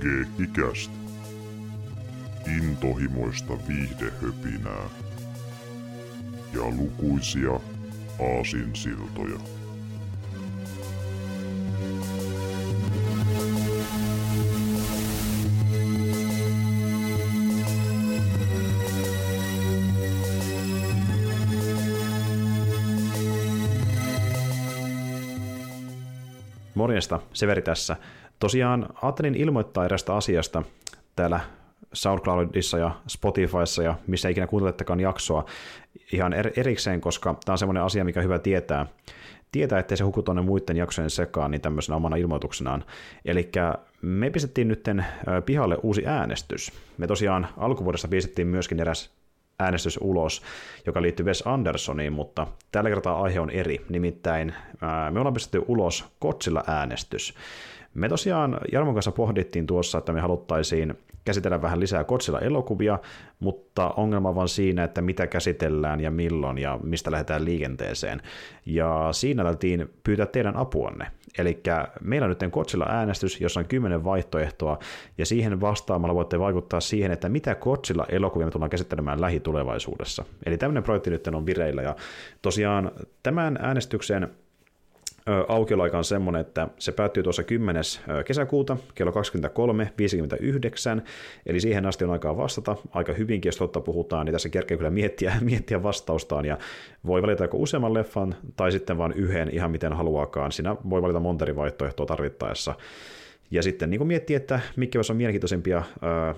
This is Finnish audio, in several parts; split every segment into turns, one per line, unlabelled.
Geekkikäst. Intohimoista viihdehöpinää. Ja lukuisia aasinsiltoja.
Morjesta, Severi tässä. Tosiaan ajattelin ilmoittaa erästä asiasta täällä SoundCloudissa ja Spotifyssa ja missä ikinä kuuntelettekaan jaksoa ihan er- erikseen, koska tämä on semmoinen asia, mikä on hyvä tietää. Tietää, ettei se huku tuonne muiden jaksojen sekaan, niin tämmöisenä omana ilmoituksenaan. Eli me pistettiin nyt pihalle uusi äänestys. Me tosiaan alkuvuodessa pistettiin myöskin eräs äänestys ulos, joka liittyy Wes Andersoniin, mutta tällä kertaa aihe on eri. Nimittäin me ollaan pistetty ulos Kotsilla äänestys. Me tosiaan Jarmon kanssa pohdittiin tuossa, että me haluttaisiin käsitellä vähän lisää Kotsilla elokuvia, mutta ongelma on vaan siinä, että mitä käsitellään ja milloin ja mistä lähdetään liikenteeseen. Ja siinä täytiin pyytää teidän apuanne. Eli meillä on nyt Kotsilla äänestys, jossa on kymmenen vaihtoehtoa, ja siihen vastaamalla voitte vaikuttaa siihen, että mitä Kotsilla elokuvia me tullaan käsittelemään lähitulevaisuudessa. Eli tämmöinen projekti nyt on vireillä, ja tosiaan tämän äänestyksen aukioloaika on semmoinen, että se päättyy tuossa 10. kesäkuuta kello 23.59, eli siihen asti on aikaa vastata. Aika hyvinkin, jos totta puhutaan, niin tässä kerkee kyllä miettiä, miettiä vastaustaan, ja voi valita joko useamman leffan tai sitten vain yhden ihan miten haluaakaan. Siinä voi valita monta eri vaihtoehtoa tarvittaessa. Ja sitten niin miettiä, että mikä on mielenkiintoisimpia äh,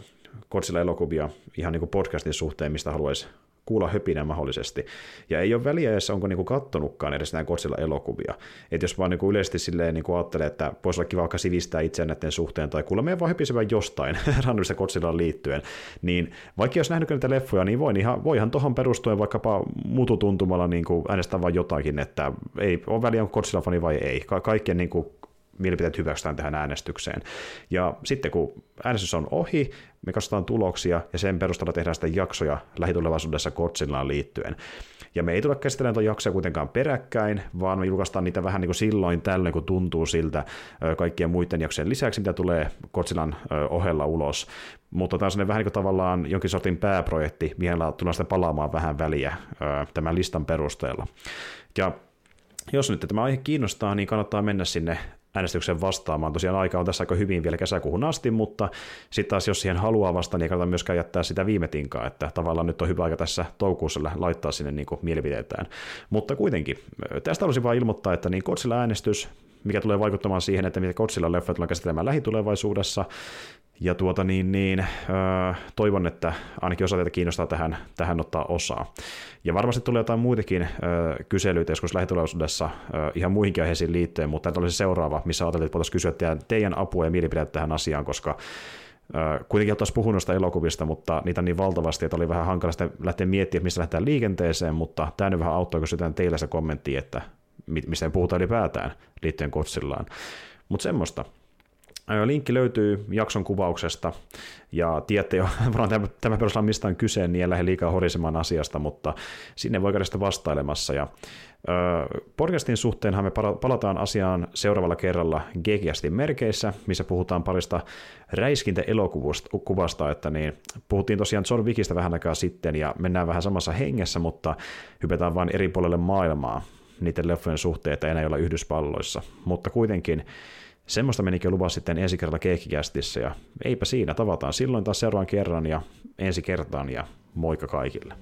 Godzilla-elokuvia ihan niin podcastin suhteen, mistä haluaisi kuulla höpinä mahdollisesti. Ja ei ole väliä edes, onko niinku kattonutkaan edes näin Godzilla-elokuvia. Että jos vaan niinku yleisesti silleen niinku ajattelee, että voisi olla kiva vaikka sivistää itseään näiden suhteen, tai kuulla meidän vaan höpisevän jostain randomista Godzillaan liittyen, niin vaikka jos nähnyt näitä leffoja, niin voi ihan, voi ihan tuohon perustuen vaikkapa mututuntumalla niinku äänestää vain jotakin, että ei ole väliä, onko Godzilla-fani vai ei. Ka- kaikkien niinku mielipiteet hyväksytään tähän äänestykseen. Ja sitten kun äänestys on ohi, me katsotaan tuloksia ja sen perusteella tehdään sitten jaksoja lähitulevaisuudessa Godzillaan liittyen. Ja me ei tule käsittelemään tuon jaksoja kuitenkaan peräkkäin, vaan me julkaistaan niitä vähän niin kuin silloin tällöin, kun tuntuu siltä kaikkien muiden jaksojen lisäksi, mitä tulee Godzillan ohella ulos. Mutta tämä on vähän niin kuin tavallaan jonkin sortin pääprojekti, mihin tullaan sitten palaamaan vähän väliä tämän listan perusteella. Ja jos nyt tämä aihe kiinnostaa, niin kannattaa mennä sinne äänestyksen vastaamaan. Tosiaan aika on tässä aika hyvin vielä kesäkuuhun asti, mutta sitten taas jos siihen haluaa vastata, niin ei kannata myöskään jättää sitä viime tinkaa, että tavallaan nyt on hyvä aika tässä toukokuussa laittaa sinne niin kuin. Mutta kuitenkin, tästä haluaisin vain ilmoittaa, että niin Kotsilla äänestys, mikä tulee vaikuttamaan siihen, että mitä Kotsilla leffoja tullaan käsittelemään lähitulevaisuudessa, ja tuota niin, niin öö, toivon, että ainakin osa teitä kiinnostaa tähän, tähän ottaa osaa. Ja varmasti tulee jotain muitakin öö, kyselyitä joskus lähitulevaisuudessa öö, ihan muihinkin aiheisiin liittyen, mutta tämä olisi seuraava, missä ajateltiin, että voitaisiin kysyä teidän, teidän apua ja mielipiteitä tähän asiaan, koska kuitenkin oltaisiin puhunut noista elokuvista, mutta niitä on niin valtavasti, että oli vähän hankala sitten lähteä miettimään, missä lähdetään liikenteeseen, mutta tämä nyt vähän auttoi, kun sytään teille se kommentti, että mistä puhutaan ylipäätään liittyen Kotsillaan. Mutta semmoista. Linkki löytyy jakson kuvauksesta, ja tiedätte jo, varmaan tämä, perusteella mistä on kyse, niin en lähde liikaa horisemaan asiasta, mutta sinne voi käydä sitä vastailemassa. Ja, podcastin suhteenhan me palataan asiaan seuraavalla kerralla Geekiastin merkeissä, missä puhutaan parista räiskintä-elokuvasta, että niin, puhuttiin tosiaan John Wickistä vähän aikaa sitten, ja mennään vähän samassa hengessä, mutta hypätään vain eri puolelle maailmaa niiden leffojen suhteen, että ei enää olla Yhdysvalloissa. Mutta kuitenkin Semmoista menikin luvaa sitten ensi kerralla keikkikästissä ja eipä siinä, tavataan silloin taas seuraavan kerran ja ensi kertaan ja moikka kaikille.